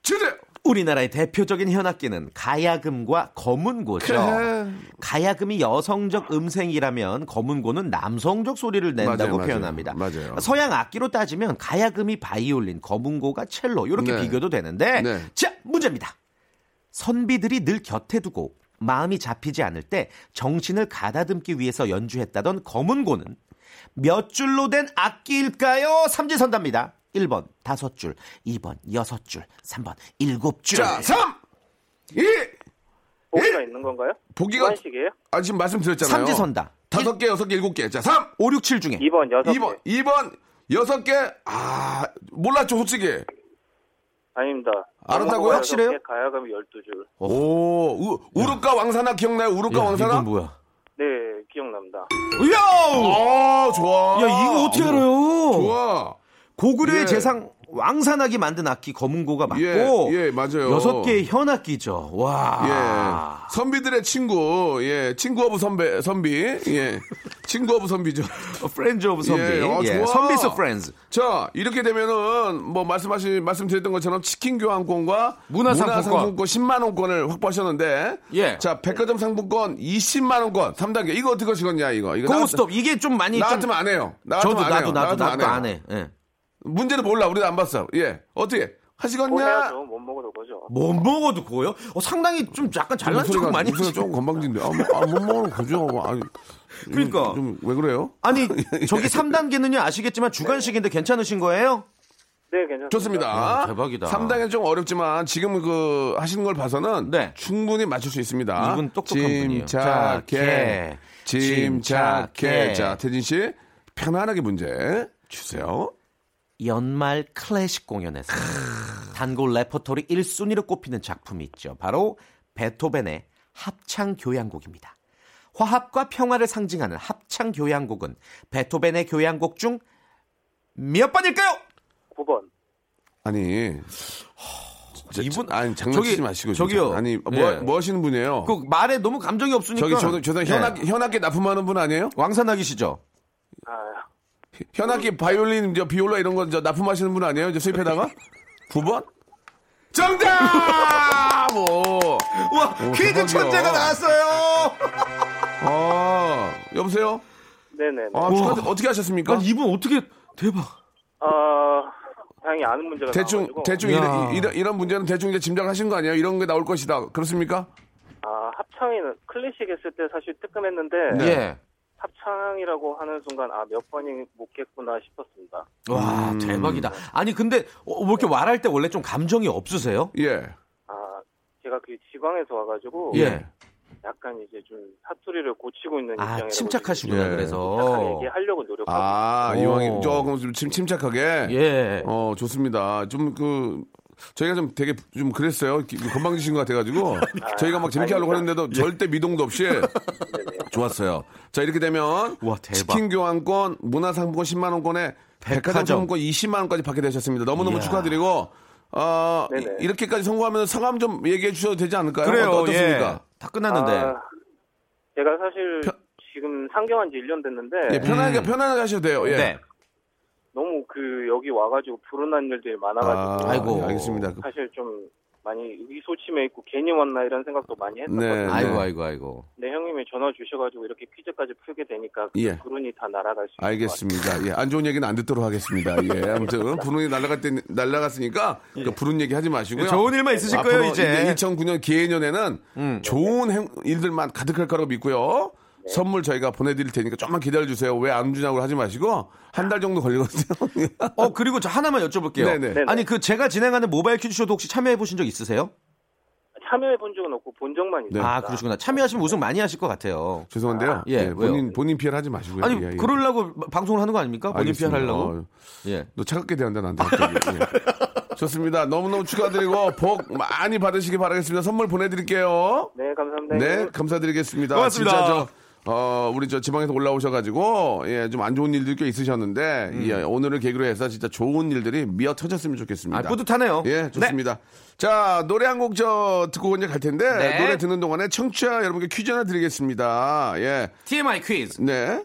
주세요. 우리나라의 대표적인 현악기는 가야금과 거문고죠. 그래. 가야금이 여성적 음색이라면 거문고는 남성적 소리를 낸다고 맞아요. 표현합니다. 맞아요. 서양 악기로 따지면 가야금이 바이올린, 거문고가 첼로 이렇게 네. 비교도 되는데 네. 자 문제입니다. 선비들이 늘 곁에 두고 마음이 잡히지 않을 때 정신을 가다듬기 위해서 연주했다던 거문고는 몇 줄로 된 악기일까요? 삼지선답니다. 1번 다섯 줄, 2번 여섯 줄, 3번 일곱 줄. 자, 3, 2, 보기가 있는 건가요? 보기가- 주관식이에요? 아, 지금 말씀드렸잖아요. 삼지선다. 다섯 개, 여섯 개, 일곱 개. 자, 3, 5, 6, 7 중에 2번 여섯 2번, 개. 2번, 여섯 개. 아, 몰랐죠, 솔직히. 아닙니다. 알았다고요? 확실해요? 가야금이 12줄. 오, 우, 우륵과 왕산악 기억나요? 우륵과 왕산악? 이건 뭐야? 네, 기억납니다. 야! 어, 좋아. 야, 이거 어떻게 알아요? 좋아. 고구려의 예. 재상 왕산악이 만든 악기 거문고가 맞고 예, 예, 맞아요. 여섯 개의 현악기죠. 와. 예. 선비들의 친구, 예, 친구 of 선배, 선비, 예, 친구 of 선비죠. friends of 선비. 예, 어, 예. 선비's friends. 자, 이렇게 되면은, 뭐, 말씀하신, 말씀드렸던 것처럼 치킨 교환권과 문화상품권. 10만 원권을 확보하셨는데, 예. 자, 백화점 상품권 20만 원권, 3단계. 이거 어떻게 하시겠냐, 이거. 이거 나- 고스톱 이게 좀 많이 나좀 같으면 안 해요. 나 저도 안 나도 해요. 나도 나 나도 같으면 안 해. 예. 문제는 몰라. 우리도 안 봤어. 예. 어떻게? 뭐 하시겠냐? 못 먹어도 거죠. 못 먹어도 고요? 어, 상당히 좀 약간 잘난 척 많이 하시죠. 조금 건방진데. 아, 뭐, 아, 못 먹으면 그죠. 아니, 그러니까. 좀, 왜 그래요? 아니 저기 3단계는요 아시겠지만 주간식인데 괜찮으신 거예요? 네, 괜찮습니다. 좋습니다. 야, 대박이다. 3단계는 좀 어렵지만 지금 그 하시는 걸 봐서는 네. 충분히 맞출 수 있습니다. 이분 똑똑한 분이에요. 침착해. 침착해. 자, 태진 씨 편안하게 문제 주세요. 연말 클래식 공연에서 단골 레퍼토리 1순위로 꼽히는 작품이 있죠. 바로 베토벤의 합창 교향곡입니다. 화합과 평화를 상징하는 합창 교향곡은 베토벤의 교향곡 중 몇 번일까요? 9번. 아니. 저, 이분- 저, 아니 장난치지 저기- 마시고 저기요. 아니 뭐, 예. 뭐 하시는 분이에요? 그 말에 너무 감정이 없으니까. 저기 저도 저도 예. 현악 현악기 납품하는 분 아니에요? 왕산악이시죠? 아, 현악기 바이올린 저 비올라 이런 거저 납품하시는 분 아니에요? 저 수입해다가 9번? 정답! 오. 와 퀴즈 대박이야. 천재가 나왔어요. 아, 여보세요? 네네. 아, 축하, 어떻게 하셨습니까? 아니 이분 어떻게 대박. 아, 다행히 아는 문제가 대충, 나와가지고. 대충 야. 이런, 이런, 이런 문제는 대충 이제 짐작하신 거 아니에요? 이런 게 나올 것이다. 그렇습니까? 아, 합창이는 클래식 했을 때 사실 뜨끔했는데 네. 예. 합창이라고 하는 순간 아, 몇 번이 못 겠구나 싶었습니다. 와 음. 대박이다. 아니 근데 어, 뭐 이렇게 말할 때 원래 좀 감정이 없으세요? 예. 아, 제가 그 지방에서 와가지고 예. 약간 이제 좀 사투리를 고치고 있는 아 입장이라 침착하시구나 예. 그래서. 착하게 얘기하려고 노력하고 아, 오. 이왕이 조금 좀 침, 침착하게. 예. 어, 좋습니다. 좀 그, 저희가 좀 되게 좀 그랬어요. 기- 건방지신 것 같아가지고. 저희가 막 재밌게 하려고 했는데도 절대 미동도 없이 좋았어요. 자, 이렇게 되면. 와, 대박. 치킨 교환권, 문화상품권 10만 원권에 백화점 백화점. 상품권 20만 원까지 받게 되셨습니다. 너무너무 이야. 축하드리고. 어, 네네. 이- 이렇게까지 성공하면 성함 좀 얘기해 주셔도 되지 않을까요? 그래요. 어, 어떻습니까? 예. 다 끝났는데. 아, 제가 사실 편- 지금 상경한 지 1년 됐는데 예, 편하게, 편안하게 하셔도 돼요. 예. 음. 네. 너무 그 여기 와가지고 불운한 일들이 많아가지고 아, 아이고. 예, 알겠습니다. 사실 좀 많이 의기소침해 있고 괜히 왔나 이런 생각도 많이 했었거든요. 네. 아이고 아이고 아이고. 네, 형님이 전화 주셔가지고 이렇게 퀴즈까지 풀게 되니까 그 예. 불운이 다 날아갈 수 알겠습니다. 예, 안 좋은 얘기는 안 듣도록 하겠습니다. 예, 아무튼 불운이 날아갈 때 날아갔으니까 그 불운 얘기 하지 마시고요. 예. 좋은 일만 있으실 거예요, 이제. 2009년 기해년에는 음. 좋은 행- 일들만 가득할 거라고 믿고요. 네. 선물 저희가 보내드릴 테니까 조금만 기다려 주세요. 왜 안 주냐고 하지 마시고 한 달 정도 걸리거든요. 어 그리고 저 하나만 여쭤볼게요. 네네. 네네. 아니 그 제가 진행하는 모바일 퀴즈쇼도 혹시 참여해 보신 적 있으세요? 참여해 본 적은 없고 본 적만 있어요. 아 그러시구나. 참여하시면 우승 많이 하실 것 같아요. 죄송한데요. 예, 예, 본인? 본인 피해를 하지 마시고요. 아니 예, 예. 그러려고 방송을 하는 거 아닙니까? 본인. PR 하려고. 어, 예. 너 차갑게 대한다 나한테. 예. 좋습니다. 너무너무 축하드리고 복 많이 받으시기 바라겠습니다. 선물 보내드릴게요. 네, 감사합니다. 네, 감사드리겠습니다. 고맙습니다. 진짜 저, 어, 우리 저 지방에서 올라오셔가지고, 예, 좀 안 좋은 일들이 꽤 있으셨는데, 예, 오늘을 계기로 해서 진짜 좋은 일들이 미어 터졌으면 좋겠습니다. 음. 아 뿌듯하네요. 예, 좋습니다. 자, 노래 한 곡 저 듣고 이제 갈 텐데, 네. 노래 듣는 동안에 청취자 여러분께 퀴즈 하나 드리겠습니다. 예, TMI 퀴즈. 네.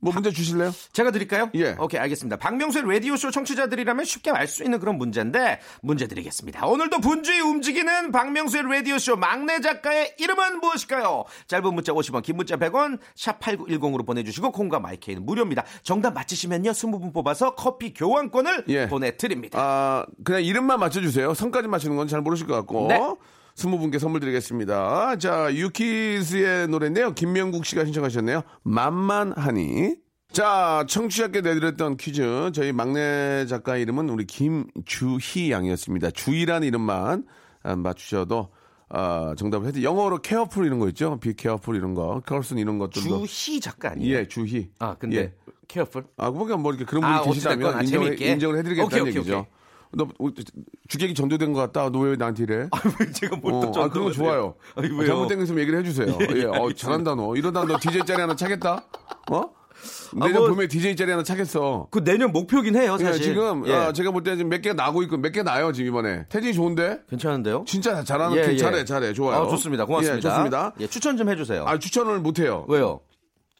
뭐 문제 주실래요? 제가 드릴까요? 예. 오케이, 알겠습니다. 박명수의 라디오쇼 청취자들이라면 쉽게 알 수 있는 그런 문제인데, 문제 드리겠습니다. 오늘도 분주히 움직이는 박명수의 라디오쇼 막내 작가의 이름은 무엇일까요? 짧은 문자 50원, 긴 문자 100원, 샵8910으로 보내주시고, 콩과 마이케이는 무료입니다. 정답 맞히시면요, 20분 뽑아서 커피 교환권을 예. 보내드립니다. 아, 그냥 이름만 맞춰주세요. 성까지 맞히는 건 잘 모르실 것 같고. 네. 스무 분께 선물 드리겠습니다. 자, 유키즈의 노래인데요. 김명국 씨가 신청하셨네요. 만만하니. 자, 청취자께 내드렸던 퀴즈. 저희 막내 작가 이름은 우리 김주희 양이었습니다. 주희라는 이름만 아, 맞추셔도 아, 정답을 해드 영어로 케어풀 이런 거 있죠? 비 케어풀 이런 거. 컬슨 이런 것들도. 주희 작가 아니에요? 예, 주희. 아, 근데, 예. 케어풀? 아, 그러니까 뭐 이렇게 그런 분이 아, 계시다면 인정을. 인정을 해드리겠다는 오케이, 오케이, 얘기죠. 오케이. 너 주객이 전도된 것 같다. 너 왜 나한테 이래? 왜 제가 뭘 어, 또 아, 그런 거 좋아요. 아니, 어, 왜요? 잘못된 거 있으면 얘기를 해주세요. 예, 어, 알겠습니다. 잘한다, 너. 이러다 너 DJ 자리 하나 차겠다? 어? 내년 뭐- 봄에 DJ 자리 하나 차겠어. 그 내년 목표긴 해요, 예, 사실. 지금 예. 아, 제가 볼 때 지금 몇 개가 나고 있고 몇 개 나요 지금 이번에 태진이 좋은데 괜찮은데요? 진짜 잘하는 예, 게 예. 잘해 잘해 좋아요. 아, 좋습니다. 고맙습니다. 예, 좋습니다. 예, 추천 좀 해주세요. 아 추천을 못 해요. 왜요?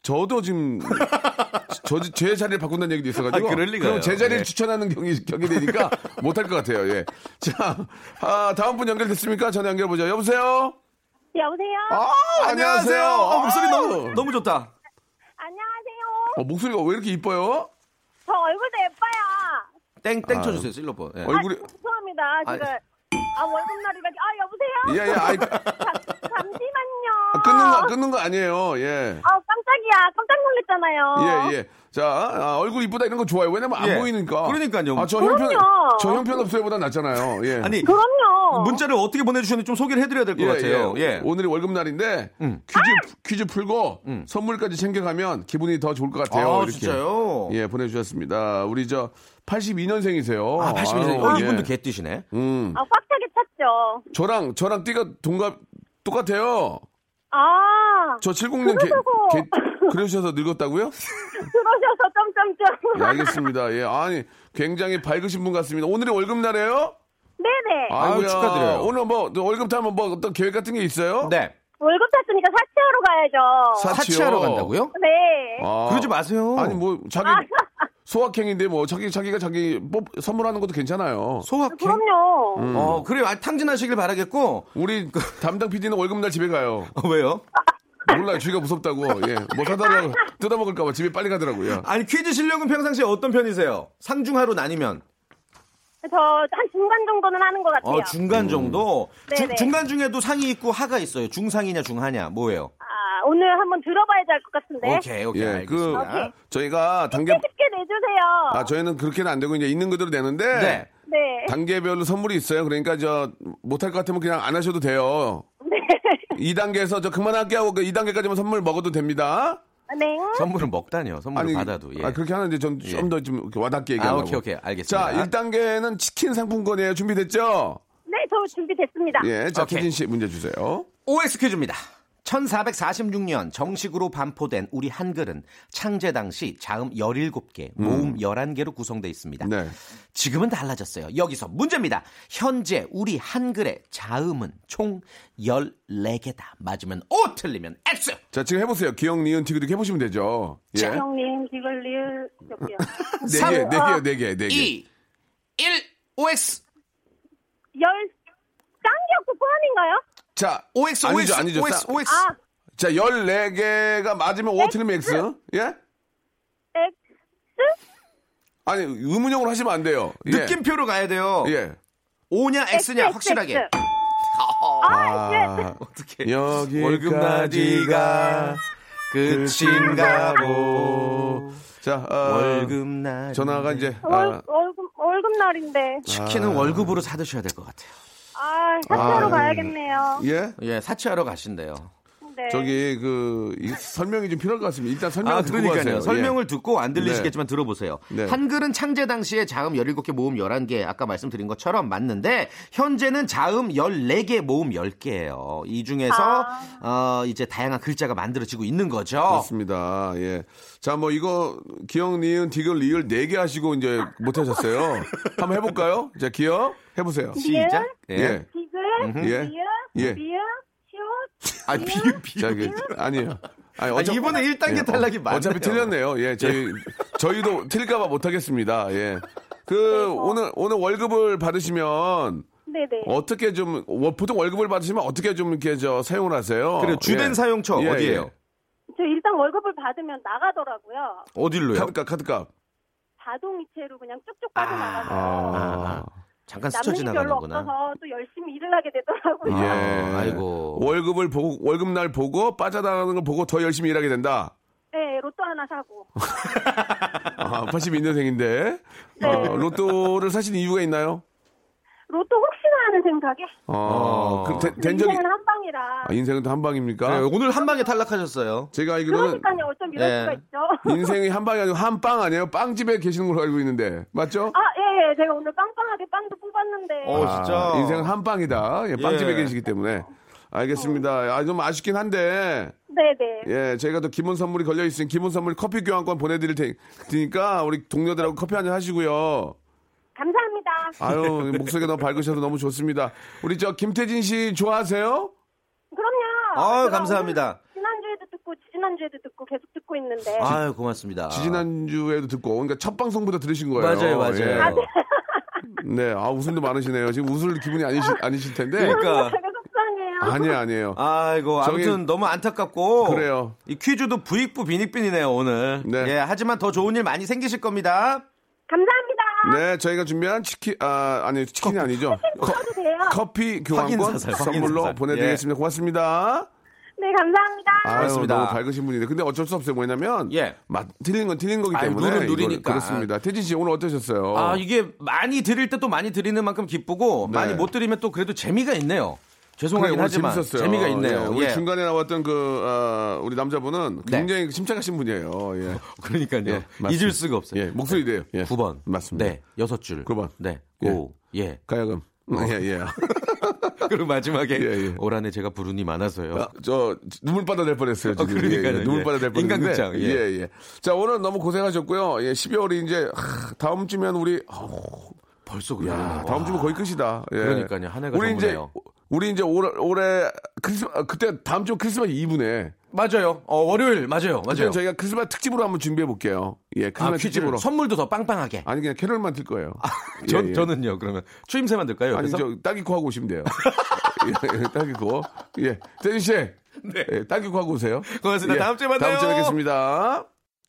저도 지금 저 제 자리를 바꾼다는 얘기도 있어가지고 아, 그럴 리가요. 그럼 제 자리를 예. 추천하는 경이 경이 되니까 못할 것 같아요. 예. 자 아, 다음 분 연결됐습니까? 전화 연결 보죠. 여보세요. 여보세요? 아 안녕하세요. 어, 목소리 아유. 너무, 너무 좋다. 안녕하세요. 어, 목소리가 왜 이렇게 이뻐요? 저 얼굴도 예뻐요. 땡, 땡 아유. 쳐주세요, 실로폰. 예. 얼굴이 죄송합니다. 아니. 아 월급날이라 아 여보세요? 예예 아이 잠, 잠시만요. 아, 끊는 거 끊는 거 아니에요. 예. 아 깜짝이야. 깜짝 놀랐잖아요. 예, 예. 자, 아, 얼굴 이쁘다 이런 거 좋아요. 왜냐면 안 예. 보이니까. 그러니까요. 아, 저 형편, 그럼요. 저 형편없어요보다 낫잖아요. 예. 아니, 그럼요. 문자를 어떻게 보내주셨는지 좀 소개를 해드려야 될것 예, 같아요. 예. 예. 오늘이 월급날인데 음. 퀴즈 퀴즈 풀고 선물까지 챙겨가면 기분이 더 좋을 것 같아요. 아, 이렇게. 진짜요? 예, 보내주셨습니다. 우리 저 82년생이세요. 아, 82년. 어, 예. 이분도 개뜨시네. 음, 아 꽉 차게 찼죠. 저랑 저랑 띠가 동갑 똑같아요. 아 저 70년 개, 그러셔서- 개 그러셔서 늙었다고요? 그러셔서 점점점. 예, 알겠습니다. 예, 아니 굉장히 밝으신 분 같습니다. 오늘이 월급날이에요? 네네. 아유. 축하드려요. 오늘 뭐 월급 타면 뭐 어떤 계획 같은 게 있어요? 네. 월급 탔으니까 사치하러 가야죠. 사- 사치하러. 간다고요? 네. 아, 그러지 마세요. 아니 뭐 자기 소확행인데 뭐 자기 자기가 자기 뽑 선물하는 것도 괜찮아요. 소확행. 그럼요. 음. 어, 그래요. 아, 탕진하시길 바라겠고. 우리 담당 PD는 월급날 집에 가요. 어, 왜요? 몰라요. 쥐가 무섭다고. 예. 뭐 사다가 뜯어먹을까봐 집에 빨리 가더라고요. 아니, 퀴즈 실력은 평상시에 어떤 편이세요? 상중하로 나뉘면? 저 한 중간 정도는 하는 것 같아요. 어, 중간 정도? 음. 중- 네네. 중간 중에도 상이 있고 하가 있어요. 중상이냐, 중하냐, 뭐예요? 아, 오늘 한번 들어봐야지 알것 같은데. 오케이, 오케이. 예. 그 알겠습니다. 오케이. 저희가 단계 쉽게 내주세요. 아 저희는 그렇게는 안 되고 이제 있는 그대로 내는데 네. 네. 단계별로 선물이 있어요. 그러니까 저 못할 것 같으면 그냥 안 하셔도 돼요. 네. 2단계에서 저 그만할게 하고 그 2단계까지만 선물 먹어도 됩니다. 네. 선물을 먹다니요. 선물을 받아도. 예. 아, 그렇게 하는데 좀좀더좀 와닿게 아, 얘기하려고. 오케이, 오케이. 알겠습니다. 자, 1단계는 치킨 상품권이에요. 준비됐죠? 네, 저 준비됐습니다. 예. 자, 오케이. 태진 씨 문제 주세요. OX 퀴즈입니다. 1446년 정식으로 반포된 우리 한글은 창제 당시 자음 17개, 모음 11개로 구성되어 있습니다. 네. 지금은 달라졌어요. 여기서 문제입니다. 현재 우리 한글의 자음은 총 14개다. 맞으면 O, 틀리면 X. 자, 지금 해보세요. 기억, 니은, 티그릭 해보시면 되죠. 예. 형님, 지글리을 몇 개요? 네 삼, 개, 네 개요, 네 개, 네 개. 2, 1, OX. 열, 쌍기역 포함인가요? 자, OX, 아니죠, OX, 아니죠. OX, 쌍- OX. 아, 자, 14개가 맞으면 O 틀리면 X. 예? X? 아니, 의문형으로 하시면 안 돼요. 예. 느낌표로 가야 돼요. 예. O냐 X냐 X, 확실하게. X. 아, 예. 아, 어떻게 여기까지가 끝인가 보. 자, 어, 월급날 전화가 이제 월, 아, 월급, 월급날인데. 치킨은 월급으로 사 드셔야 될 것 같아요. 아, 사치하러 아, 가야겠네요. 예? 예, 사치하러 가신대요. 네. 저기 그 이- 설명이 좀 필요할 것 같습니다. 일단 설명 아, 을 듣고 그러니까요. 가세요. 설명을 듣고 안 들리시겠지만 들어보세요. 네. 한글은 창제 당시에 자음 17개, 모음 11개, 아까 말씀드린 것처럼 맞는데, 현재는 자음 14개, 모음 10개예요. 이 중에서, 어, 이제 다양한 글자가 만들어지고 있는 거죠. 예. 그렇습니다. 예. 자, 뭐 이거 기억, 니은, 디귿, 리을 네개 하시고 이제 못 하셨어요. 한번 해 볼까요? 자, 기억 해 보세요. 시작. 예. 예. 리을, 예. 리을, 아, 비유, 비유. 자, 그, 아니에요. 아니, 아, 이번에 1단계 예, 탈락이 어, 많네요. 어차피 틀렸네요. 예, 저희 저희도 틀릴까봐 못하겠습니다. 예. 그 오늘 오늘 월급을 받으시면 네네. 어떻게 좀 워- 보통 월급을 받으시면 어떻게 좀 이렇게 저 사용을 하세요? 그래, 주된 예. 사용처 예, 어디예요? 예. 저 일단 월급을 받으면 나가더라고요. 어딜로요? 카드값 카드값. 자동이체로 그냥 쭉쭉 빠져나가서. 아. 잠깐 스쳐 남는 게 별로 지나가는구나. 없어서 또 열심히 일을 하게 되더라고요. 예. 아, 아이고. 월급을 보고 월급 날 보고 빠져나가는 걸 보고 더 열심히 일하게 된다. 네, 로또 하나 사고. 아, 82년생인데 어, 로또를 사신 이유가 있나요? 로또 하는 생각에. 어, 그, 된, 된 적이 인생은 한 방이라. 아, 인생은 또한 방입니까? 네, 오늘 한 방에 탈락하셨어요. 제가 알기로는 그러니까요, 어쩜 이럴 예. 수가 있죠. 인생이 한 방이 아니고 한 빵 아니에요? 빵집에 계시는 걸로 알고 있는데 맞죠? 아, 예, 제가 오늘 빵빵하게 빵도 뽑았는데. 어, 아, 진짜. 인생은 한 빵이다. 예, 빵집에 예. 계시기 때문에. 알겠습니다. 아, 좀 아쉽긴 한데, 네네. 예, 저희가 또 기본 선물이 걸려 있으니 기본 선물 커피 교환권 보내드릴 테- 테니까 우리 동료들하고 커피 한잔 하시고요. 감사합니다. 아유, 목소리가 너무 밝으셔서 너무 좋습니다. 우리 저 김태진 씨 좋아하세요? 그럼요. 아, 감사합니다. 지난주에도 듣고 지난주에도 듣고 계속 듣고 있는데. 아유, 고맙습니다. 지지난주에도 듣고, 그러니까 첫 방송부터 들으신 거예요. 맞아요, 맞아요. 예. 아, 네, 아, 웃음도 많으시네요. 지금 웃을 기분이 아니시, 아니실 텐데. 그러니까. 제가 속상해요. 아니에요, 아니에요. 아이고, 저기- 아무튼 너무 안타깝고. 그래요. 이 퀴즈도 부익부 빈익빈이네요, 오늘. 네. 예, 하지만 더 좋은 일 많이 생기실 겁니다. 감사합니다. 네, 저희가 준비한 치킨, 아, 아니, 치킨이 아니죠. 커, 먹어도 돼요? 커피 교환권 선물로. 보내드리겠습니다. 고맙습니다. 네, 감사합니다. 아유, 고맙습니다. 너무 밝으신 분인데. 근데 어쩔 수 없어요. 뭐냐면. 예. 맞, 틀린 건 틀린 거기 때문에. 이걸 누리니까. 그렇습니다. 태진 씨, 오늘 어떠셨어요? 아, 이게 많이 드릴 때 또 많이 드리는 만큼 기쁘고, 네. 많이 못 드리면 또 그래도 재미가 있네요. 그래, 죄송하긴 오늘 하지만. 재밌었어요. 재미가 있네요. 예, 우리 예. 중간에 나왔던 그, 어, 우리 남자분은 네. 굉장히 침착하신 분이에요. 예. 그러니까요. 예. 잊을 수가 없어요. 예, 목소리래요. 예. 9번. 맞습니다. 네. 여섯 줄. 9번. 네. 예. 오. 예. 가야금. 예, 예. 그리고 마지막에 예, 예. 올 한해 제가 부른이 많아서요. 아, 저 눈물바다 될 뻔했어요. 지금. 어, 그러니까요. 예, 예. 눈물바다 될 예. 뻔했는데. 인간극장, 예. 예, 예. 자 오늘 너무 고생하셨고요. 예, 12월이 이제 하, 다음 주면 우리 아우, 벌써 야, 그러네. 다음 주면 거의 끝이다. 예. 그러니까요. 한 해가 우리 이제. 우리 이제 올해, 올해 크리스마 그때 다음 주 크리스마스 이브네. 맞아요. 어, 월요일 맞아요. 맞아요. 저희가 크리스마스 특집으로 한번 준비해 볼게요. 예, 아, 크리스마스 퀴즈를 특집으로. 선물도 더 빵빵하게. 아니 그냥 캐럴만 틀 거예요. 전, 예, 예. 저는요. 그러면 추임새 만 들까요? 아니? 저 딸기코 하고 오시면 돼요. 예, 딸기코. 예, 태진 씨. 네. 예, 딸기코 하고 오세요. 고맙습니다. 예, 다음 주에 만나요. 다음 주에 뵙겠습니다.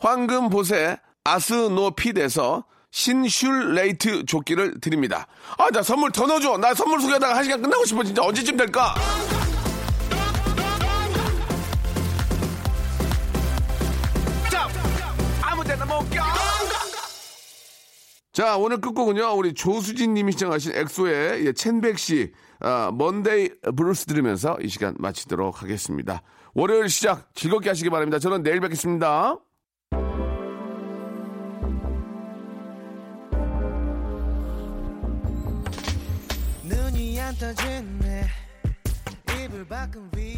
황금보세 아스노핏에서 신슐레이트 조끼를 드립니다. 아, 나 선물 더 넣어줘. 나 선물 소개하다가 한 시간 끝나고 싶어. 진짜 언제쯤 될까? 자, 오늘 끝곡은요, 우리 조수진 님이 신청하신 엑소의 예, 첸백시, 아, Monday Blues 들으면서 이 시간 마치도록 하겠습니다. 월요일 시작 즐겁게 하시기 바랍니다. 저는 내일 뵙겠습니다. 눈이 안